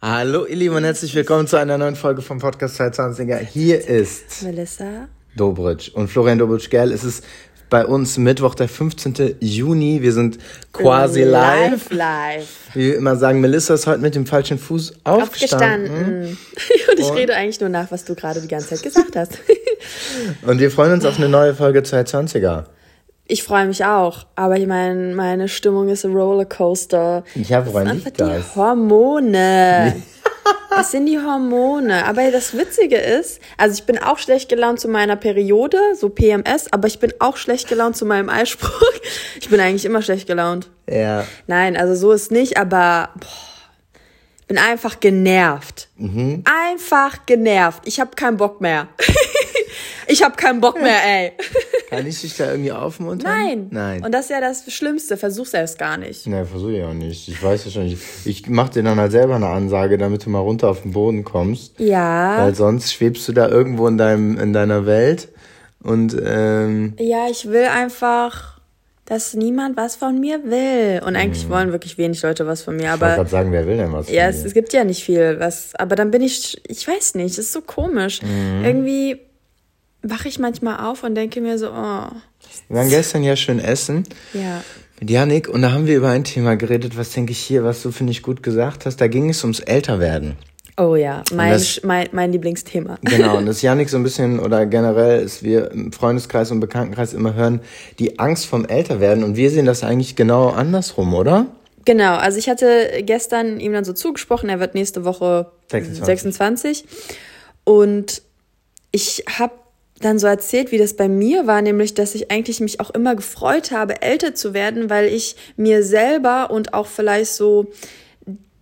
Hallo ihr Lieben und herzlich willkommen zu einer neuen Folge vom Podcast 2020er. Hier ist Melissa Dobritsch und Florian Dobritsch-Gerl. Es ist bei uns Mittwoch, der 15. Juni. Wir sind quasi live. Live, live. Wie wir immer sagen, Melissa ist heute mit dem falschen Fuß aufgestanden. Aufgestanden. Und ich rede eigentlich nur nach, was du gerade die ganze Zeit gesagt hast. Und wir freuen uns auf eine neue Folge 220er. Ich freue mich auch, aber ich meine, meine Stimmung ist ein Rollercoaster. Ja, woran Einfach liegt die das? Hormone. Es sind die Hormone. Aber das Witzige ist, also ich bin auch schlecht gelaunt zu meiner Periode, so PMS, aber ich bin auch schlecht gelaunt zu meinem Eisprung. Ich bin eigentlich immer schlecht gelaunt. Ja. Nein, also so ist nicht, aber boah, bin einfach genervt. Mhm. Einfach genervt. Ich habe keinen Bock mehr. ich habe keinen Bock mehr, ey. Kann ich dich da irgendwie aufmuntern? Nein. Nein. Und das ist ja das Schlimmste. Versuch's erst gar nicht. Ne, versuche ich auch nicht. Ich weiß ja schon. Ich, ich mach dir dann halt selber eine Ansage, damit du mal runter auf den Boden kommst. Ja. Weil sonst schwebst du da irgendwo in deinem, in deiner Welt und ähm, Ja, ich will einfach, dass niemand was von mir will. Und eigentlich Mhm. wollen wirklich wenig Leute was von mir. ich wollte Aber gerade sagen, wer will denn was? ja, von es, dir? es gibt ja nicht viel. Was, aber dann bin ich, ich weiß nicht, es ist so komisch. Mhm. Irgendwie wache ich manchmal auf und denke mir so, oh, Wir waren gestern ja schön essen ja. mit Yannick und da haben wir über ein Thema geredet, was denke ich hier, was du finde ich gut gesagt hast. Da ging es ums Älterwerden. Oh ja, mein, das- mein, mein Lieblingsthema. Genau, und das Yannick so ein bisschen oder generell ist wir im Freundeskreis und Bekanntenkreis immer hören, die Angst vom Älterwerden und wir sehen das eigentlich genau andersrum, oder? Genau, also ich hatte gestern ihm dann so zugesprochen, er wird nächste Woche 26. 26. Und ich habe dann so erzählt, wie das bei mir war, nämlich, dass ich eigentlich mich auch immer gefreut habe, älter zu werden, weil ich mir selber und auch vielleicht so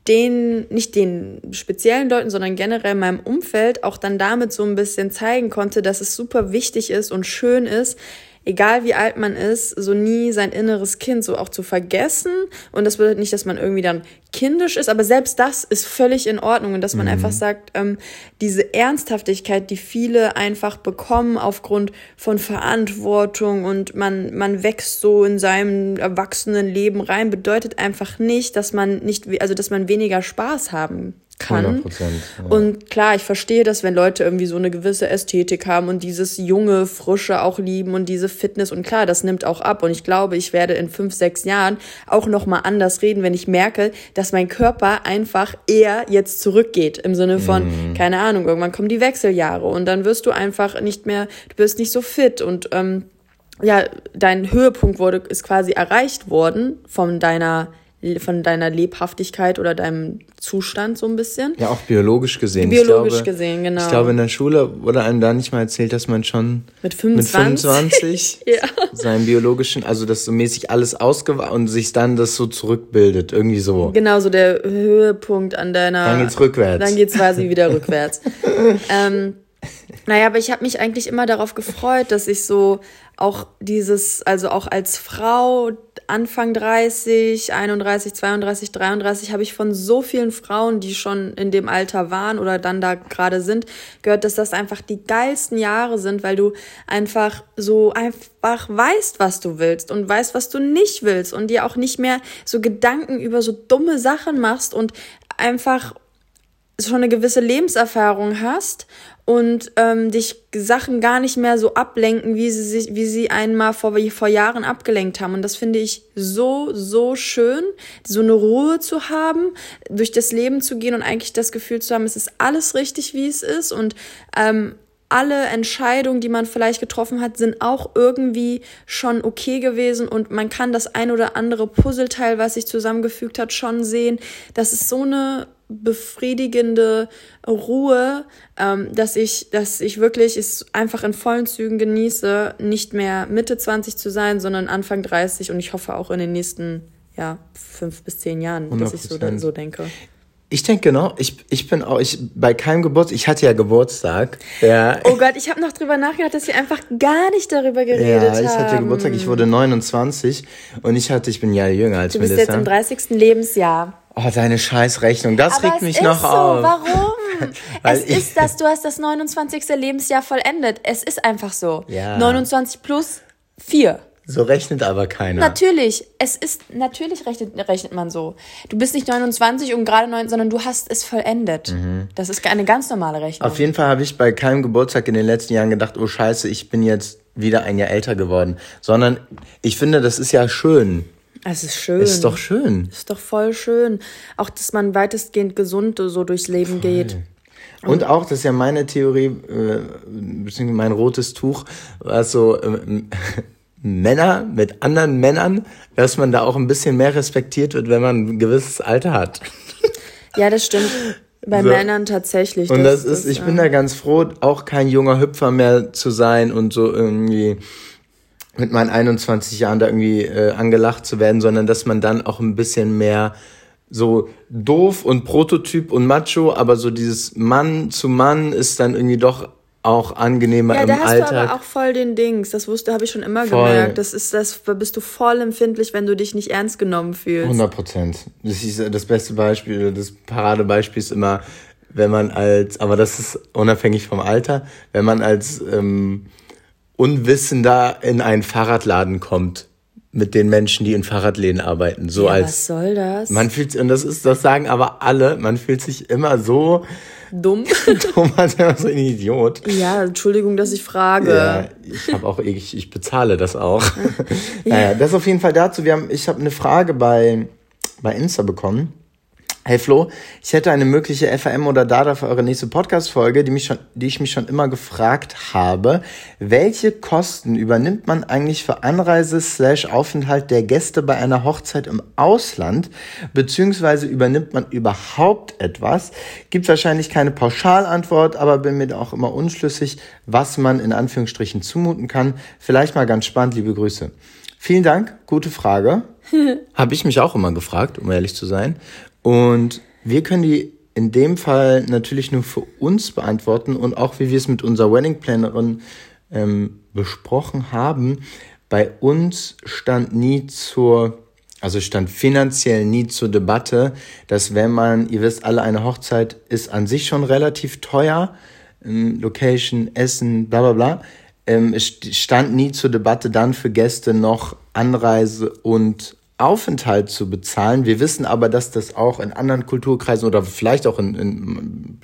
den, nicht den speziellen Leuten, sondern generell meinem Umfeld auch dann damit so ein bisschen zeigen konnte, dass es super wichtig ist und schön ist, egal wie alt man ist, so nie sein inneres Kind so auch zu vergessen. Und das bedeutet nicht, dass man irgendwie dann kindisch ist, aber selbst das ist völlig in Ordnung und dass man einfach sagt, ähm, diese Ernsthaftigkeit, die viele einfach bekommen aufgrund von Verantwortung und man, man wächst so in seinem erwachsenen Leben rein, bedeutet einfach nicht, dass man nicht, also dass man weniger Spaß haben kann. 100%, ja. Und klar, ich verstehe das, wenn Leute irgendwie so eine gewisse Ästhetik haben und dieses junge, frische auch lieben und diese Fitness und klar, das nimmt auch ab und ich glaube, ich werde in fünf, sechs Jahren auch noch mal anders reden, wenn ich merke, dass mein Körper einfach eher jetzt zurückgeht im Sinne von keine Ahnung, irgendwann kommen die Wechseljahre und dann wirst du einfach nicht mehr, du bist nicht so fit und ähm, ja, dein Höhepunkt wurde, ist quasi erreicht worden von deiner, von deiner Lebhaftigkeit oder deinem Zustand so ein bisschen. Ja, auch biologisch gesehen. Biologisch ich glaube, gesehen, genau. Ich glaube, in der Schule wurde einem da nicht mal erzählt, dass man schon Mit 25? mit 25 Ja. seinen biologischen, also dass so mäßig alles ausgewa und sich dann das so zurückbildet, irgendwie so. Genau, so der Höhepunkt an deiner. Dann geht's rückwärts. Dann geht's quasi wieder rückwärts. ähm, naja, aber ich habe mich eigentlich immer darauf gefreut, dass ich so auch dieses, also auch als Frau Anfang 30, 31, 32, 33 habe ich von so vielen Frauen, die schon in dem Alter waren oder dann da gerade sind, gehört, dass das einfach die geilsten Jahre sind, weil du einfach so einfach weißt, was du willst und weißt, was du nicht willst und dir auch nicht mehr so Gedanken über so dumme Sachen machst und einfach schon eine gewisse Lebenserfahrung hast und ähm, dich Sachen gar nicht mehr so ablenken, wie sie sich, wie sie einmal vor, vor Jahren abgelenkt haben. Und das finde ich so, so schön, so eine Ruhe zu haben, durch das Leben zu gehen und eigentlich das Gefühl zu haben, es ist alles richtig, wie es ist und ähm, alle Entscheidungen, die man vielleicht getroffen hat, sind auch irgendwie schon okay gewesen und man kann das ein oder andere Puzzleteil, was sich zusammengefügt hat, schon sehen. Das ist so eine befriedigende Ruhe, ähm, dass ich, dass ich wirklich es einfach in vollen Zügen genieße, nicht mehr Mitte 20 zu sein, sondern Anfang 30 und ich hoffe auch in den nächsten ja, fünf bis zehn Jahren, dass ich so, 100%. so denke. Ich denke genau, ich, ich bin auch, ich, bei keinem Geburtstag, ich hatte ja Geburtstag. Ja, Oh Gott, ich habe noch drüber nachgedacht, dass wir einfach gar nicht darüber geredet ja haben. ich hatte Geburtstag, ich wurde 29 und ich hatte, ich bin ja jünger als Du bist Melissa. jetzt im 30. Lebensjahr. oh, deine Scheißrechnung, das Aber regt mich noch so. auf. Warum? Es ist das, du hast das 29. Lebensjahr vollendet. Es ist einfach so. Ja. 29 plus 4. So rechnet aber keiner. Natürlich, es ist, natürlich rechnet, rechnet man so. Du bist nicht 29 und gerade 9, sondern du hast es vollendet. Mhm. Das ist eine ganz normale Rechnung. Auf jeden Fall habe ich bei keinem Geburtstag in den letzten Jahren gedacht, oh scheiße, ich bin jetzt wieder ein Jahr älter geworden. Sondern ich finde, das ist ja schön. Es ist schön. Ist doch schön. Ist doch voll schön. Auch, dass man weitestgehend gesund so durchs Leben voll. geht. Und auch, das ist ja meine Theorie, äh, beziehungsweise mein rotes Tuch, was so äh, Männer mit anderen Männern, dass man da auch ein bisschen mehr respektiert wird, wenn man ein gewisses Alter hat. Ja, das stimmt. Bei so. Männern tatsächlich. Und das, das ist, ich bin da ganz froh, auch kein junger Hüpfer mehr zu sein und so irgendwie mit meinen 21 Jahren da irgendwie äh, angelacht zu werden, sondern dass man dann auch ein bisschen mehr so doof und Prototyp und Macho, aber so dieses Mann zu Mann ist dann irgendwie doch auch angenehmer ja, im Alltag. Ja, da hast du aber auch voll den Dings. Das wusste, habe ich schon immer voll. gemerkt. Das ist das, da bist du voll empfindlich, wenn du dich nicht ernst genommen fühlst. 100 Prozent. Das ist das beste Beispiel, das Paradebeispiel ist immer, wenn man als, aber das ist unabhängig vom Alter, wenn man als ähm, Unwissender in einen Fahrradladen kommt mit den Menschen, die in Fahrradläden arbeiten. So ja, als was soll das? Man fühlt und das ist, das sagen aber alle. Man fühlt sich immer so dumm. dumm als wäre so ein Idiot. Ja, Entschuldigung, dass ich frage. Ja, ich habe auch ich, ich bezahle das auch. ja. Naja, das auf jeden Fall dazu. Wir haben, ich habe eine Frage bei bei Insta bekommen. Hey Flo, ich hätte eine mögliche FAM oder Dada für eure nächste Podcast-Folge, die, mich schon, die ich mich schon immer gefragt habe. Welche Kosten übernimmt man eigentlich für Anreise slash Aufenthalt der Gäste bei einer Hochzeit im Ausland? Beziehungsweise übernimmt man überhaupt etwas? Gibt wahrscheinlich keine Pauschalantwort, aber bin mir auch immer unschlüssig, was man in Anführungsstrichen zumuten kann. Vielleicht mal ganz spannend, liebe Grüße. Vielen Dank, gute Frage. Habe ich mich auch immer gefragt, um ehrlich zu sein. Und wir können die in dem Fall natürlich nur für uns beantworten und auch wie wir es mit unserer Wedding Plannerin ähm, besprochen haben. Bei uns stand nie zur, also stand finanziell nie zur Debatte, dass wenn man, ihr wisst alle, eine Hochzeit ist an sich schon relativ teuer, ähm, Location, Essen, bla bla bla. Ähm, es stand nie zur Debatte, dann für Gäste noch Anreise und Aufenthalt zu bezahlen. Wir wissen aber, dass das auch in anderen Kulturkreisen oder vielleicht auch in, in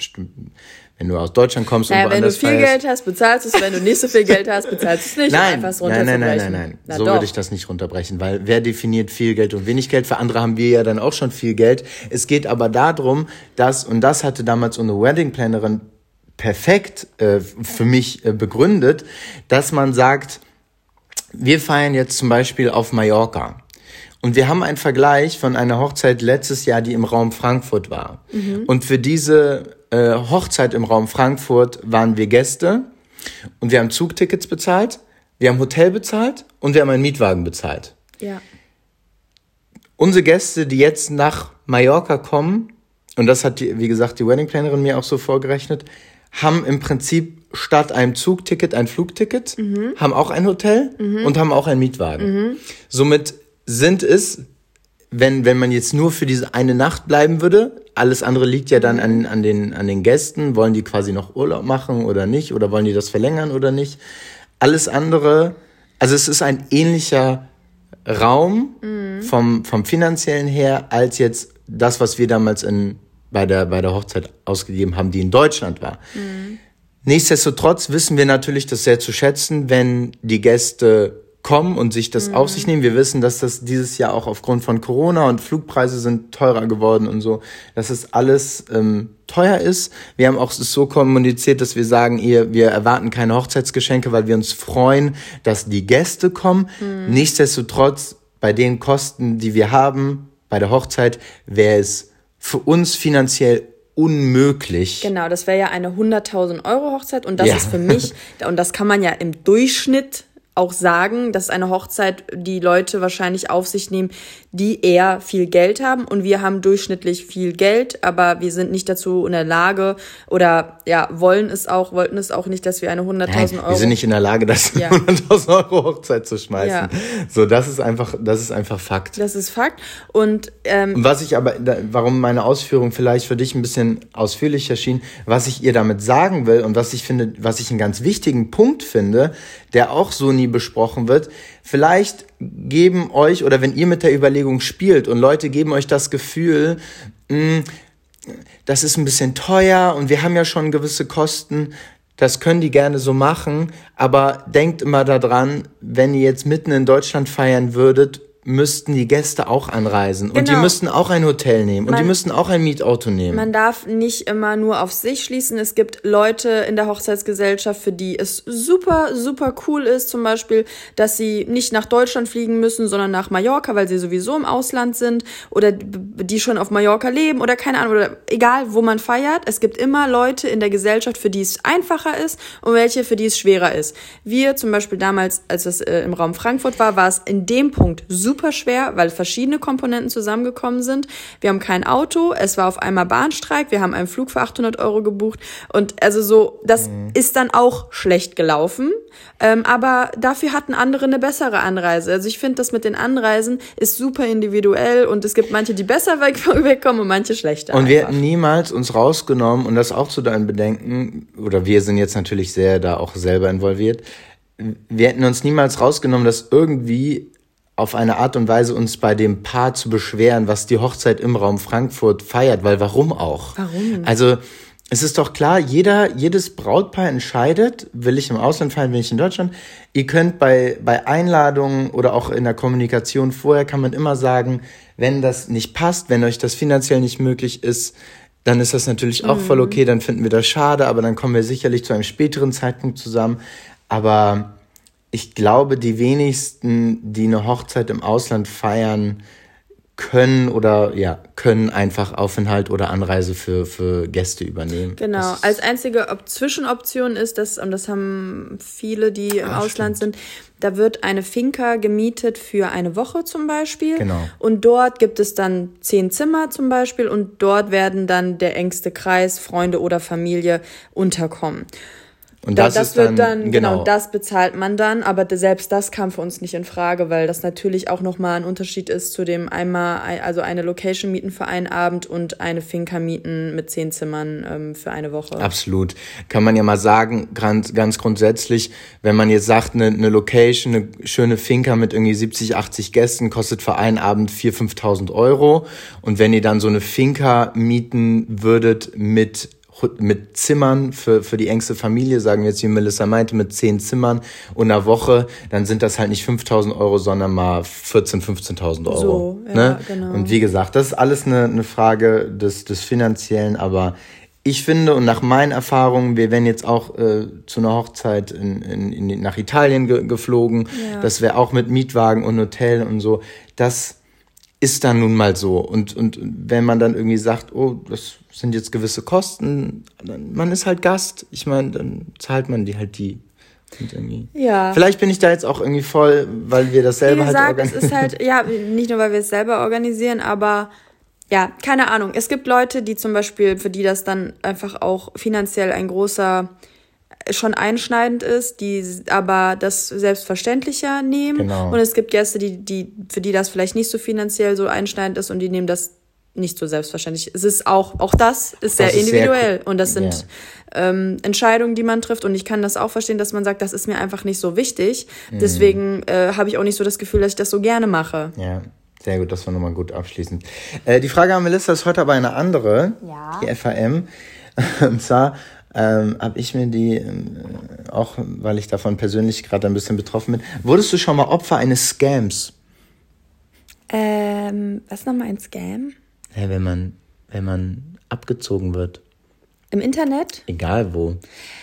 wenn du aus Deutschland kommst naja, und woanders wenn du viel feierst. Geld hast, bezahlst du es. Wenn du nicht so viel Geld hast, bezahlst du es nicht. Nein, nein, nein, nein, nein, nein. Na so doch. würde ich das nicht runterbrechen, weil wer definiert viel Geld und wenig Geld? Für andere haben wir ja dann auch schon viel Geld. Es geht aber darum, dass, und das hatte damals unsere Wedding Plannerin perfekt äh, für mich äh, begründet, dass man sagt, wir feiern jetzt zum Beispiel auf Mallorca. Und wir haben einen Vergleich von einer Hochzeit letztes Jahr, die im Raum Frankfurt war. Mhm. Und für diese äh, Hochzeit im Raum Frankfurt waren wir Gäste und wir haben Zugtickets bezahlt, wir haben Hotel bezahlt und wir haben einen Mietwagen bezahlt. Ja. Unsere Gäste, die jetzt nach Mallorca kommen, und das hat, die, wie gesagt, die Weddingplanerin mir auch so vorgerechnet, haben im Prinzip statt einem Zugticket ein Flugticket, mhm. haben auch ein Hotel mhm. und haben auch einen Mietwagen. Mhm. Somit sind es, wenn, wenn man jetzt nur für diese eine Nacht bleiben würde, alles andere liegt ja dann an, an, den, an den Gästen, wollen die quasi noch Urlaub machen oder nicht, oder wollen die das verlängern oder nicht. Alles andere, also es ist ein ähnlicher Raum mhm. vom, vom finanziellen her, als jetzt das, was wir damals in, bei, der, bei der Hochzeit ausgegeben haben, die in Deutschland war. Mhm. Nichtsdestotrotz wissen wir natürlich das sehr zu schätzen, wenn die Gäste kommen und sich das mhm. auf sich nehmen. Wir wissen, dass das dieses Jahr auch aufgrund von Corona und Flugpreise sind teurer geworden und so, dass es alles ähm, teuer ist. Wir haben auch so kommuniziert, dass wir sagen, ihr, wir erwarten keine Hochzeitsgeschenke, weil wir uns freuen, dass die Gäste kommen. Mhm. Nichtsdestotrotz, bei den Kosten, die wir haben bei der Hochzeit, wäre es für uns finanziell unmöglich. Genau, das wäre ja eine 100.000 Euro Hochzeit und das ja. ist für mich, und das kann man ja im Durchschnitt auch sagen, dass eine Hochzeit die Leute wahrscheinlich auf sich nehmen, die eher viel Geld haben und wir haben durchschnittlich viel Geld, aber wir sind nicht dazu in der Lage oder ja, wollen es auch, wollten es auch nicht, dass wir eine 100.000 Euro. Wir sind nicht in der Lage, das ja. 100.000 Euro Hochzeit zu schmeißen. Ja. So, das ist einfach, das ist einfach Fakt. Das ist Fakt und ähm, was ich aber, warum meine Ausführung vielleicht für dich ein bisschen ausführlicher schien, was ich ihr damit sagen will und was ich finde, was ich einen ganz wichtigen Punkt finde, der auch so nie nie besprochen wird. Vielleicht geben euch, oder wenn ihr mit der Überlegung spielt und Leute geben euch das Gefühl, hm, das ist ein bisschen teuer und wir haben ja schon gewisse Kosten, das können die gerne so machen, aber denkt immer daran, wenn ihr jetzt mitten in Deutschland feiern würdet, müssten die Gäste auch anreisen genau. und die genau. müssten auch ein Hotel nehmen man, und die müssten auch ein Mietauto nehmen. Man darf nicht immer nur auf sich schließen. Es gibt Leute in der Hochzeitsgesellschaft, für die es super, super cool ist, zum Beispiel, dass sie nicht nach Deutschland fliegen müssen, sondern nach Mallorca, weil sie sowieso im Ausland sind oder die schon auf Mallorca leben oder keine Ahnung, oder egal, wo man feiert. Es gibt immer Leute in der Gesellschaft, für die es einfacher ist und welche, für die es schwerer ist. Wir zum Beispiel damals, als es äh, im Raum Frankfurt war, war es in dem Punkt super super schwer, weil verschiedene Komponenten zusammengekommen sind. Wir haben kein Auto, es war auf einmal Bahnstreik, wir haben einen Flug für 800 Euro gebucht und also so, das mhm. ist dann auch schlecht gelaufen. Ähm, aber dafür hatten andere eine bessere Anreise. Also ich finde, das mit den Anreisen ist super individuell und es gibt manche, die besser wegkommen und manche schlechter. Und einfach. wir hätten niemals uns rausgenommen und das auch zu deinen Bedenken, oder wir sind jetzt natürlich sehr da auch selber involviert, wir hätten uns niemals rausgenommen, dass irgendwie auf eine Art und Weise uns bei dem Paar zu beschweren, was die Hochzeit im Raum Frankfurt feiert, weil warum auch? Warum? Also es ist doch klar, jeder, jedes Brautpaar entscheidet, will ich im Ausland feiern, will ich in Deutschland. Ihr könnt bei, bei Einladungen oder auch in der Kommunikation vorher kann man immer sagen, wenn das nicht passt, wenn euch das finanziell nicht möglich ist, dann ist das natürlich auch mhm. voll okay, dann finden wir das schade, aber dann kommen wir sicherlich zu einem späteren Zeitpunkt zusammen. Aber ich glaube, die wenigsten, die eine Hochzeit im Ausland feiern, können oder ja, können einfach Aufenthalt oder Anreise für, für Gäste übernehmen. Genau. Als einzige Op Zwischenoption ist, dass, und das haben viele, die im Ach, Ausland stimmt. sind, da wird eine Finca gemietet für eine Woche zum Beispiel. Genau. Und dort gibt es dann zehn Zimmer zum Beispiel und dort werden dann der engste Kreis, Freunde oder Familie unterkommen. Und das, das wird dann, dann genau. genau. das bezahlt man dann, aber selbst das kam für uns nicht in Frage, weil das natürlich auch nochmal ein Unterschied ist zu dem einmal, also eine Location mieten für einen Abend und eine Finca mieten mit zehn Zimmern ähm, für eine Woche. Absolut. Kann man ja mal sagen, ganz, ganz grundsätzlich, wenn man jetzt sagt, eine, eine Location, eine schöne Finca mit irgendwie 70, 80 Gästen kostet für einen Abend 4.000, 5.000 Euro und wenn ihr dann so eine Finca mieten würdet mit mit Zimmern für, für die engste Familie, sagen wir jetzt, wie Melissa meinte, mit zehn Zimmern und einer Woche, dann sind das halt nicht 5000 Euro, sondern mal 14.000, 15.000 Euro. So, ja, ne? genau. Und wie gesagt, das ist alles eine, eine Frage des, des Finanziellen, aber ich finde und nach meinen Erfahrungen, wir wären jetzt auch äh, zu einer Hochzeit in, in, in, nach Italien ge geflogen, ja. das wäre auch mit Mietwagen und Hotel und so, das ist dann nun mal so. Und, und wenn man dann irgendwie sagt, oh, das sind jetzt gewisse Kosten, man ist halt Gast. Ich meine, dann zahlt man die halt die. Ja. Vielleicht bin ich da jetzt auch irgendwie voll, weil wir das selber Wie halt gesagt, halt organisieren. Es ist halt, ja, nicht nur, weil wir es selber organisieren, aber ja, keine Ahnung. Es gibt Leute, die zum Beispiel, für die das dann einfach auch finanziell ein großer schon einschneidend ist, die aber das selbstverständlicher nehmen. Genau. Und es gibt Gäste, die, die, für die das vielleicht nicht so finanziell so einschneidend ist und die nehmen das nicht so selbstverständlich. Es ist auch, auch das ist sehr das ist individuell. Sehr, und das sind ja. ähm, Entscheidungen, die man trifft. Und ich kann das auch verstehen, dass man sagt, das ist mir einfach nicht so wichtig. Mhm. Deswegen äh, habe ich auch nicht so das Gefühl, dass ich das so gerne mache. Ja. Sehr gut, das war nochmal gut abschließend. Äh, die Frage an Melissa ist heute aber eine andere, ja. die FAM. Und zwar, ähm, habe ich mir die, äh, auch weil ich davon persönlich gerade ein bisschen betroffen bin, wurdest du schon mal Opfer eines Scams? Ähm, was nochmal ein Scam? Ja, wenn man, wenn man abgezogen wird. Im Internet? Egal wo.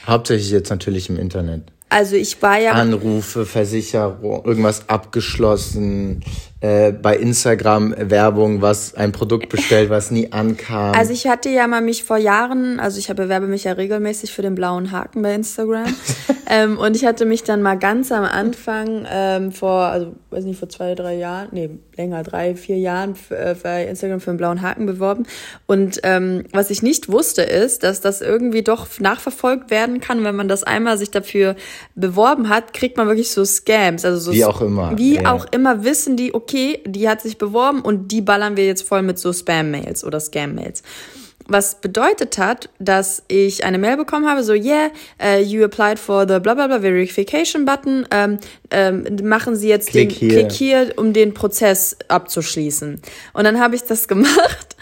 Hauptsächlich jetzt natürlich im Internet. Also ich war ja. Anrufe, Versicherung, irgendwas abgeschlossen, äh, bei Instagram Werbung, was ein Produkt bestellt, was nie ankam. Also ich hatte ja mal mich vor Jahren, also ich bewerbe mich ja regelmäßig für den blauen Haken bei Instagram. ähm, und ich hatte mich dann mal ganz am Anfang ähm, vor, also weiß nicht, vor zwei, drei Jahren, nee, länger, drei, vier Jahren äh, bei Instagram für den blauen Haken beworben. Und ähm, was ich nicht wusste, ist, dass das irgendwie doch nachverfolgt werden kann, wenn man das einmal sich dafür beworben hat, kriegt man wirklich so Scams. Also so wie auch immer. Wie ja. auch immer wissen die, okay, die hat sich beworben und die ballern wir jetzt voll mit so Spam-Mails oder Scam-Mails. was bedeutet hat, dass ich eine Mail bekommen habe, so, yeah, uh, you applied for the blah blah blah verification button, ähm, ähm, machen Sie jetzt Klick den hier. Klick hier, um den Prozess abzuschließen. Und dann habe ich das gemacht,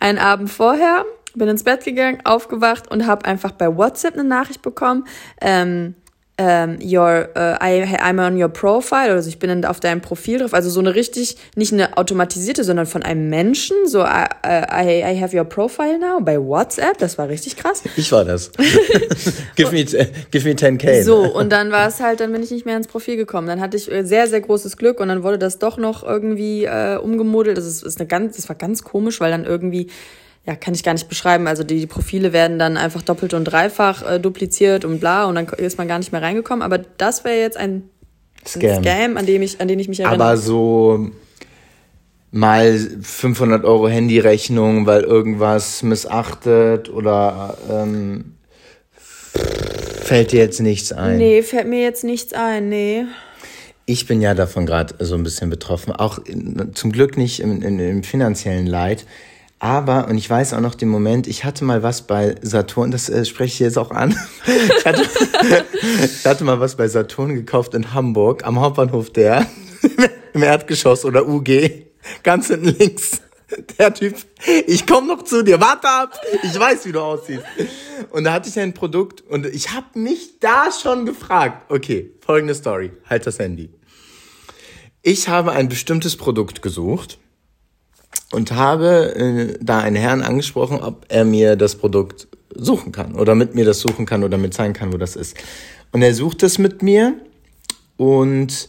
einen Abend vorher, bin ins Bett gegangen, aufgewacht und habe einfach bei WhatsApp eine Nachricht bekommen, ähm, ähm, your, uh, I, I'm on your profile, also ich bin auf deinem Profil drauf, also so eine richtig, nicht eine automatisierte, sondern von einem Menschen, so I, I, I have your profile now bei WhatsApp, das war richtig krass. Ich war das. give, me, give me 10k. So, und dann war es halt, dann bin ich nicht mehr ins Profil gekommen. Dann hatte ich äh, sehr, sehr großes Glück und dann wurde das doch noch irgendwie äh, umgemodelt. Das ist, ist eine ganz, das war ganz komisch, weil dann irgendwie ja, kann ich gar nicht beschreiben. Also die, Profile werden dann einfach doppelt und dreifach äh, dupliziert und bla und dann ist man gar nicht mehr reingekommen. Aber das wäre jetzt ein Scam. ein Scam, an, dem ich, an den ich mich erinnere. Aber so mal 500 Euro Handyrechnung, weil irgendwas missachtet oder ähm, fällt dir jetzt nichts ein? Nee, fällt mir jetzt nichts ein, nee. Ich bin ja davon gerade so ein bisschen betroffen. Auch in, zum Glück nicht im, im, im finanziellen Leid. Aber, und ich weiß auch noch den Moment, ich hatte mal was bei Saturn, das äh, spreche ich jetzt auch an. ich, hatte, ich hatte mal was bei Saturn gekauft in Hamburg, am Hauptbahnhof der, im Erdgeschoss oder UG, ganz hinten links. Der Typ, ich komme noch zu dir, warte ab, ich weiß, wie du aussiehst. Und da hatte ich ein Produkt und ich habe mich da schon gefragt, okay, folgende Story, halt das Handy. Ich habe ein bestimmtes Produkt gesucht und habe äh, da einen Herrn angesprochen, ob er mir das Produkt suchen kann oder mit mir das suchen kann oder mir zeigen kann, wo das ist. Und er sucht es mit mir und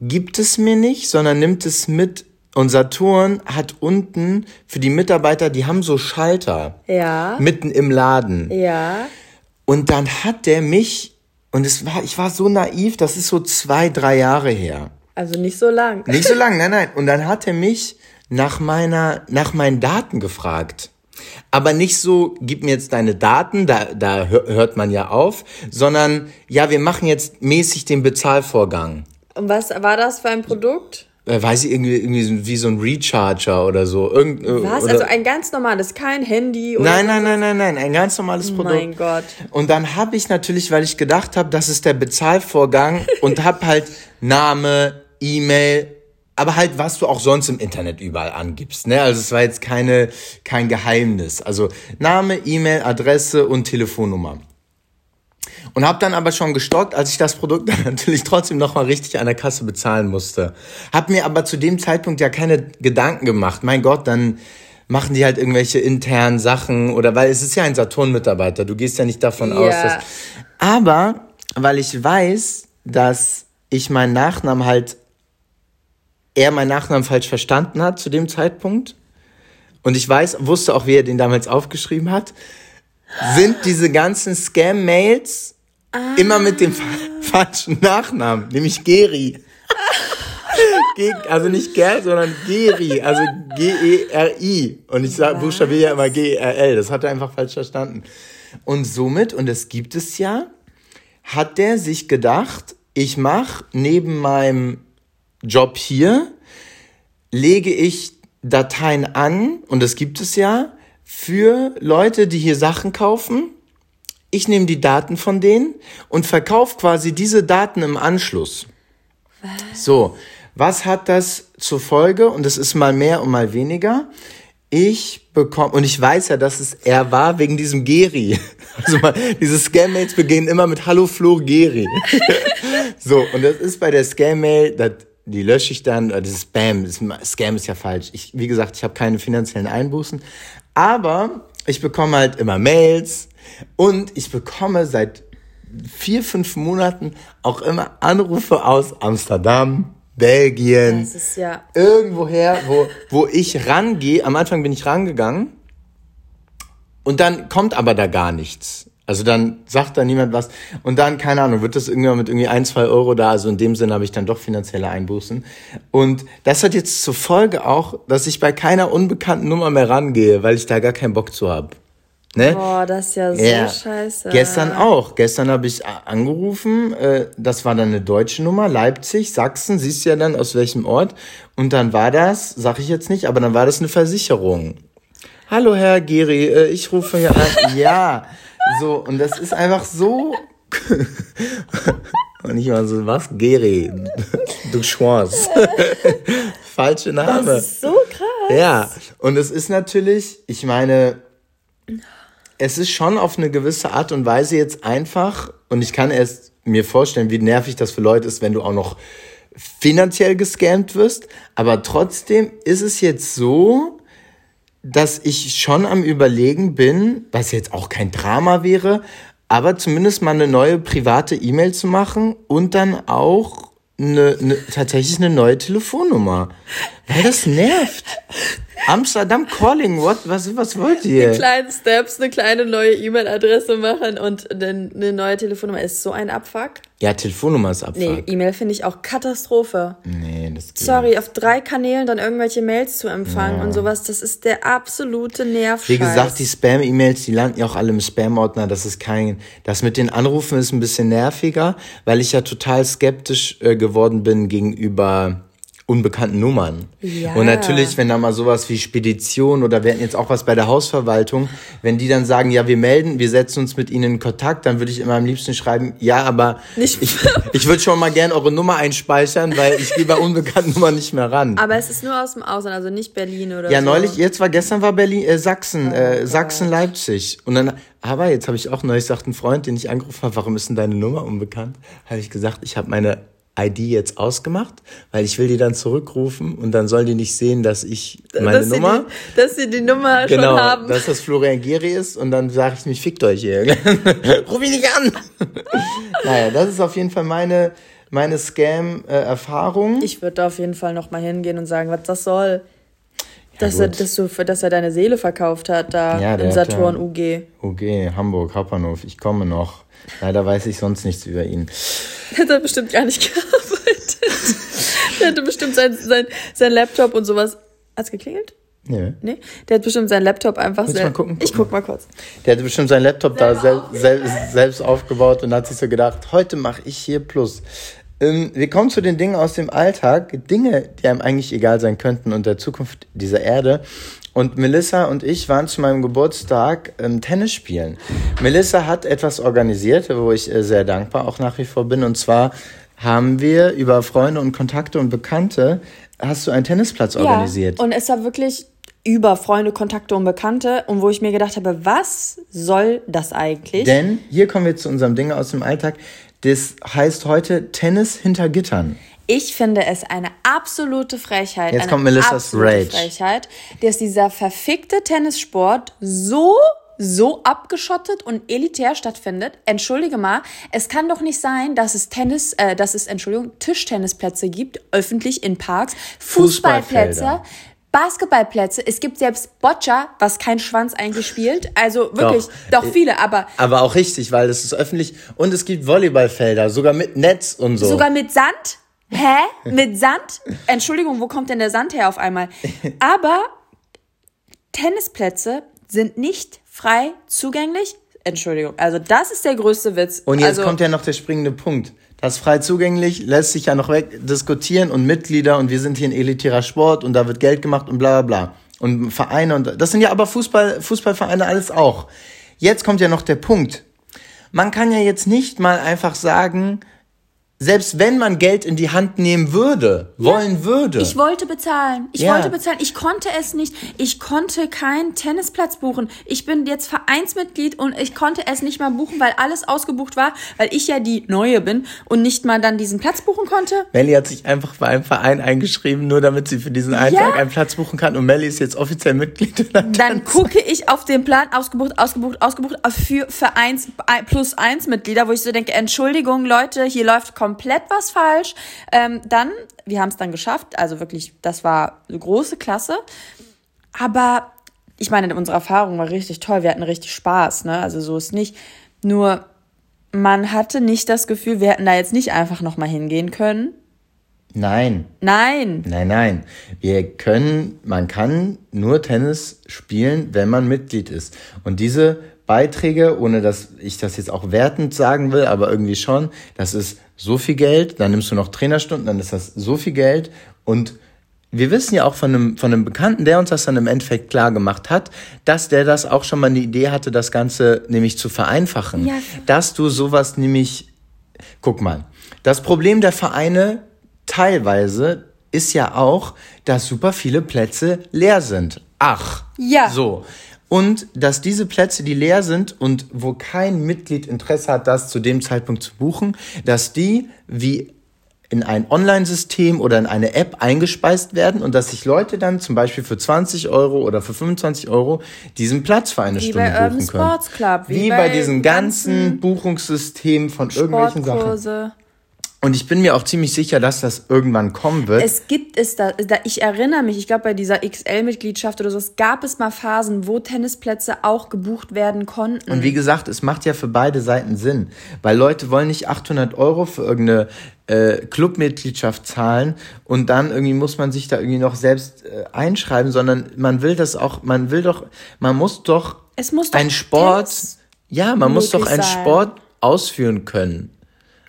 gibt es mir nicht, sondern nimmt es mit. Und Saturn hat unten für die Mitarbeiter, die haben so Schalter. Ja. Mitten im Laden. Ja. Und dann hat der mich, und es war, ich war so naiv, das ist so zwei, drei Jahre her. Also nicht so lang. Nicht so lang, nein, nein. Und dann hat er mich nach meiner, nach meinen Daten gefragt. Aber nicht so, gib mir jetzt deine Daten, da, da hört man ja auf, sondern ja, wir machen jetzt mäßig den Bezahlvorgang. Und was war das für ein Produkt? Äh, weiß ich, irgendwie, irgendwie wie so ein Recharger oder so. Irgend, äh, Was? Oder also ein ganz normales, kein Handy oder Nein, nein, nein, nein, nein, ein ganz normales Produkt. Mein Gott. Und dann habe ich natürlich, weil ich gedacht habe, das ist der Bezahlvorgang und habe halt Name, E-Mail, aber halt, was du auch sonst im Internet überall angibst. Ne? Also es war jetzt keine, kein Geheimnis. Also Name, E-Mail, Adresse und Telefonnummer. Und habe dann aber schon gestockt, als ich das Produkt dann natürlich trotzdem nochmal richtig an der Kasse bezahlen musste. Hab mir aber zu dem Zeitpunkt ja keine Gedanken gemacht. Mein Gott, dann machen die halt irgendwelche internen Sachen oder weil es ist ja ein Saturn-Mitarbeiter. Du gehst ja nicht davon yeah. aus, dass... Aber weil ich weiß, dass ich meinen Nachnamen halt er meinen Nachnamen falsch verstanden hat zu dem Zeitpunkt und ich weiß, wusste auch, wie er den damals aufgeschrieben hat, sind diese ganzen Scam-Mails ah. immer mit dem falschen Nachnamen, nämlich Geri. also nicht Ger, sondern Geri, also G-E-R-I. Und ich sag, buchstabiere ja immer G-E-R-L. Das hat er einfach falsch verstanden. Und somit, und das gibt es ja, hat der sich gedacht, ich mache neben meinem Job hier lege ich Dateien an, und das gibt es ja, für Leute, die hier Sachen kaufen. Ich nehme die Daten von denen und verkaufe quasi diese Daten im Anschluss. Was? So, was hat das zur Folge? Und es ist mal mehr und mal weniger. Ich bekomme, und ich weiß ja, dass es er war wegen diesem Geri. Also mal, diese Scam-Mails beginnen immer mit Hallo Flo Geri. so, und das ist bei der Scam-Mail, das die lösche ich dann, das ist Spam, das Scam ist ja falsch. Ich, wie gesagt, ich habe keine finanziellen Einbußen, aber ich bekomme halt immer Mails und ich bekomme seit vier, fünf Monaten auch immer Anrufe aus Amsterdam, Belgien, das ist ja irgendwoher, wo, wo ich rangehe. Am Anfang bin ich rangegangen und dann kommt aber da gar nichts. Also dann sagt da niemand was. Und dann, keine Ahnung, wird das irgendwann mit irgendwie ein, zwei Euro da. Also in dem Sinne habe ich dann doch finanzielle Einbußen. Und das hat jetzt zur Folge auch, dass ich bei keiner unbekannten Nummer mehr rangehe, weil ich da gar keinen Bock zu habe. Ne? Boah, das ist ja so ja. scheiße. Gestern auch. Gestern habe ich angerufen, äh, das war dann eine deutsche Nummer, Leipzig, Sachsen, siehst du ja dann aus welchem Ort. Und dann war das, sag ich jetzt nicht, aber dann war das eine Versicherung. Hallo Herr Geri, äh, ich rufe hier an. ja, so, und das ist einfach so. und nicht mal so, was? Geri, du Chance. Falsche Name. Das ist so krass. Ja, und es ist natürlich, ich meine, es ist schon auf eine gewisse Art und Weise jetzt einfach, und ich kann erst mir vorstellen, wie nervig das für Leute ist, wenn du auch noch finanziell gescammt wirst. Aber trotzdem ist es jetzt so, dass ich schon am Überlegen bin, was jetzt auch kein Drama wäre, aber zumindest mal eine neue private E-Mail zu machen und dann auch eine, eine, tatsächlich eine neue Telefonnummer. Weil das nervt. Amsterdam Calling, what, was, was wollt ihr? Die kleinen Steps, eine kleine neue E-Mail-Adresse machen und eine neue Telefonnummer ist so ein Abfuck. Ja, Telefonnummer ist Abfuck. Nee, E-Mail finde ich auch Katastrophe. Nee, das geht. Sorry, auf drei Kanälen dann irgendwelche Mails zu empfangen ja. und sowas, das ist der absolute Nervscheiß. Wie gesagt, die Spam-E-Mails, die landen ja auch alle im Spam-Ordner, das ist kein, das mit den Anrufen ist ein bisschen nerviger, weil ich ja total skeptisch äh, geworden bin gegenüber unbekannten Nummern. Ja. Und natürlich, wenn da mal sowas wie Spedition oder wir hatten jetzt auch was bei der Hausverwaltung, wenn die dann sagen, ja, wir melden, wir setzen uns mit ihnen in Kontakt, dann würde ich immer am liebsten schreiben, ja, aber nicht. ich, ich würde schon mal gerne eure Nummer einspeichern, weil ich gehe bei unbekannten Nummern nicht mehr ran. Aber es ist nur aus dem Ausland, also nicht Berlin oder Ja, so. neulich, jetzt war gestern war Berlin, äh, Sachsen, oh, äh, Sachsen, Leipzig. Und dann, aber jetzt habe ich auch neulich gesagt, ein Freund, den ich angerufen habe, warum ist denn deine Nummer unbekannt? Habe ich gesagt, ich habe meine ID jetzt ausgemacht, weil ich will die dann zurückrufen und dann soll die nicht sehen, dass ich meine dass Nummer. Die, dass sie die Nummer genau, schon haben. Dass das Florian Geri ist und dann sage ich mich, fickt euch hier. Ruf ihn nicht an! naja, das ist auf jeden Fall meine, meine Scam-Erfahrung. Ich würde da auf jeden Fall nochmal hingehen und sagen, was das soll. Ja, dass, er, dass, du, dass er deine Seele verkauft hat da ja, in Saturn UG. UG, Hamburg, Hauptbahnhof. Ich komme noch. Leider weiß ich sonst nichts über ihn. Hätte er bestimmt gar nicht gearbeitet. Der hätte bestimmt sein, sein, sein Laptop und sowas. Hat's geklingelt? Nee. nee. Der hat bestimmt seinen Laptop einfach selbst. Mal gucken, ich guck mal kurz. Der hat bestimmt seinen Laptop da sel sel selbst aufgebaut und hat sich so gedacht, heute mache ich hier Plus. Ähm, wir kommen zu den Dingen aus dem Alltag, Dinge, die einem eigentlich egal sein könnten und der Zukunft dieser Erde. Und Melissa und ich waren zu meinem Geburtstag ähm, Tennis spielen. Melissa hat etwas organisiert, wo ich äh, sehr dankbar auch nach wie vor bin. Und zwar haben wir über Freunde und Kontakte und Bekannte, hast du einen Tennisplatz ja, organisiert. Und es war wirklich über Freunde, Kontakte und Bekannte und wo ich mir gedacht habe, was soll das eigentlich? Denn hier kommen wir zu unserem Ding aus dem Alltag. Das heißt heute Tennis hinter Gittern. Ich finde es eine absolute Frechheit. Jetzt kommt Melissas Rage. Frechheit, dass dieser verfickte Tennissport so so abgeschottet und elitär stattfindet. Entschuldige mal, es kann doch nicht sein, dass es Tennis, äh, dass es Entschuldigung Tischtennisplätze gibt, öffentlich in Parks, Fußballplätze. Basketballplätze, es gibt selbst Boccia, was kein Schwanz eigentlich spielt. Also wirklich, doch, doch viele, aber. Aber auch richtig, weil es ist öffentlich. Und es gibt Volleyballfelder, sogar mit Netz und so. Sogar mit Sand? Hä? Mit Sand? Entschuldigung, wo kommt denn der Sand her auf einmal? Aber Tennisplätze sind nicht frei zugänglich. Entschuldigung, also das ist der größte Witz. Und jetzt also, kommt ja noch der springende Punkt. Das frei zugänglich lässt sich ja noch weg diskutieren und Mitglieder und wir sind hier ein elitärer Sport und da wird Geld gemacht und bla bla bla. Und Vereine und das sind ja aber Fußball, Fußballvereine alles auch. Jetzt kommt ja noch der Punkt. Man kann ja jetzt nicht mal einfach sagen, selbst wenn man Geld in die Hand nehmen würde, ja, wollen würde. Ich wollte bezahlen. Ich ja. wollte bezahlen. Ich konnte es nicht. Ich konnte keinen Tennisplatz buchen. Ich bin jetzt Vereinsmitglied und ich konnte es nicht mal buchen, weil alles ausgebucht war, weil ich ja die Neue bin und nicht mal dann diesen Platz buchen konnte. Melly hat sich einfach bei einem Verein eingeschrieben, nur damit sie für diesen einen ja. Tag einen Platz buchen kann und Melly ist jetzt offiziell Mitglied. Dann gucke ich auf den Plan, ausgebucht, ausgebucht, ausgebucht, für Vereins plus eins Mitglieder, wo ich so denke, Entschuldigung Leute, hier läuft komplett komplett was falsch. Ähm, dann, wir haben es dann geschafft, also wirklich, das war eine große Klasse. Aber ich meine, unsere Erfahrung war richtig toll, wir hatten richtig Spaß, ne? Also so ist nicht. Nur man hatte nicht das Gefühl, wir hätten da jetzt nicht einfach nochmal hingehen können. Nein. Nein. Nein, nein. Wir können, man kann nur Tennis spielen, wenn man Mitglied ist. Und diese Beiträge, ohne dass ich das jetzt auch wertend sagen will, aber irgendwie schon, das ist so viel Geld, dann nimmst du noch Trainerstunden, dann ist das so viel Geld und wir wissen ja auch von einem, von einem Bekannten, der uns das dann im Endeffekt klar gemacht hat, dass der das auch schon mal eine Idee hatte, das Ganze nämlich zu vereinfachen. Ja. Dass du sowas nämlich, guck mal, das Problem der Vereine teilweise ist ja auch, dass super viele Plätze leer sind. Ach. Ja. So. Und dass diese Plätze, die leer sind und wo kein Mitglied Interesse hat, das zu dem Zeitpunkt zu buchen, dass die wie in ein Online-System oder in eine App eingespeist werden und dass sich Leute dann zum Beispiel für 20 Euro oder für 25 Euro diesen Platz für eine wie Stunde bei buchen können. Sports Club, wie, wie bei, bei diesem ganzen Buchungssystem von irgendwelchen Sachen. Und ich bin mir auch ziemlich sicher, dass das irgendwann kommen wird. Es gibt es da, da ich erinnere mich, ich glaube bei dieser XL-Mitgliedschaft oder so, es gab es mal Phasen, wo Tennisplätze auch gebucht werden konnten. Und wie gesagt, es macht ja für beide Seiten Sinn, weil Leute wollen nicht 800 Euro für irgendeine äh, Clubmitgliedschaft zahlen und dann irgendwie muss man sich da irgendwie noch selbst äh, einschreiben, sondern man will das auch, man will doch, man muss doch, es muss doch ein Sport, ja, man muss doch einen Sport ausführen können.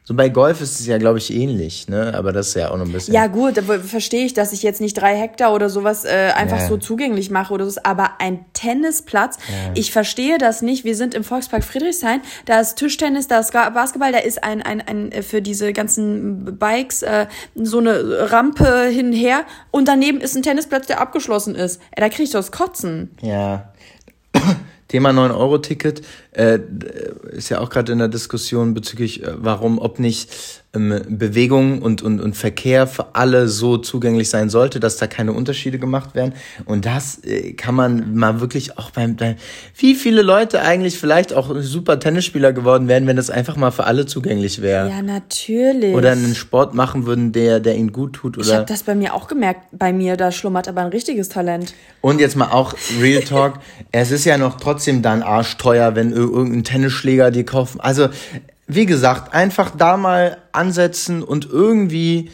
So bei Golf ist es ja, glaube ich, ähnlich, ne? Aber das ist ja auch noch ein bisschen. Ja, gut, da verstehe ich, dass ich jetzt nicht drei Hektar oder sowas äh, einfach ja. so zugänglich mache oder so. Aber ein Tennisplatz, ja. ich verstehe das nicht. Wir sind im Volkspark Friedrichshain, da ist Tischtennis, da ist Basketball, da ist ein, ein, ein äh, für diese ganzen Bikes äh, so eine Rampe hinher und daneben ist ein Tennisplatz, der abgeschlossen ist. Äh, da kriege ich das Kotzen. Ja. Thema 9-Euro-Ticket äh, ist ja auch gerade in der Diskussion bezüglich, äh, warum, ob nicht Bewegung und, und, und Verkehr für alle so zugänglich sein sollte, dass da keine Unterschiede gemacht werden. Und das äh, kann man mal wirklich auch beim, beim, wie viele Leute eigentlich vielleicht auch super Tennisspieler geworden wären, wenn das einfach mal für alle zugänglich wäre. Ja, natürlich. Oder einen Sport machen würden, der, der ihnen gut tut. Oder ich habe das bei mir auch gemerkt. Bei mir, da schlummert aber ein richtiges Talent. Und jetzt mal auch Real Talk. es ist ja noch trotzdem dann arschteuer, wenn irgendein Tennisschläger die kaufen. Also wie gesagt, einfach da mal ansetzen und irgendwie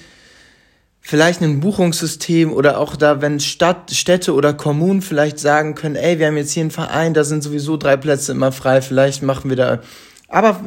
vielleicht ein Buchungssystem oder auch da, wenn Stadt, Städte oder Kommunen vielleicht sagen können, ey, wir haben jetzt hier einen Verein, da sind sowieso drei Plätze immer frei, vielleicht machen wir da, aber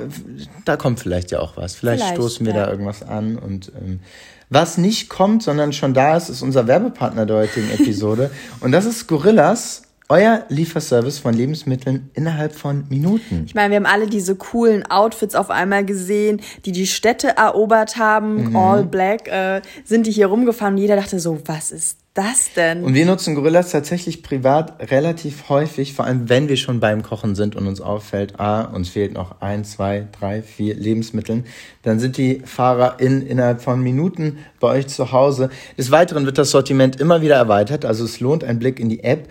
da kommt vielleicht ja auch was. Vielleicht, vielleicht stoßen wir ja. da irgendwas an und ähm, was nicht kommt, sondern schon da ist, ist unser Werbepartner der heutigen Episode und das ist Gorillas euer Lieferservice von Lebensmitteln innerhalb von Minuten. Ich meine, wir haben alle diese coolen Outfits auf einmal gesehen, die die Städte erobert haben, mhm. all black, äh, sind die hier rumgefahren und jeder dachte so, was ist das denn? Und wir nutzen Gorillas tatsächlich privat relativ häufig, vor allem wenn wir schon beim Kochen sind und uns auffällt, ah, uns fehlt noch ein, zwei, drei, vier Lebensmittel, dann sind die Fahrer in, innerhalb von Minuten bei euch zu Hause. Des Weiteren wird das Sortiment immer wieder erweitert, also es lohnt ein Blick in die App.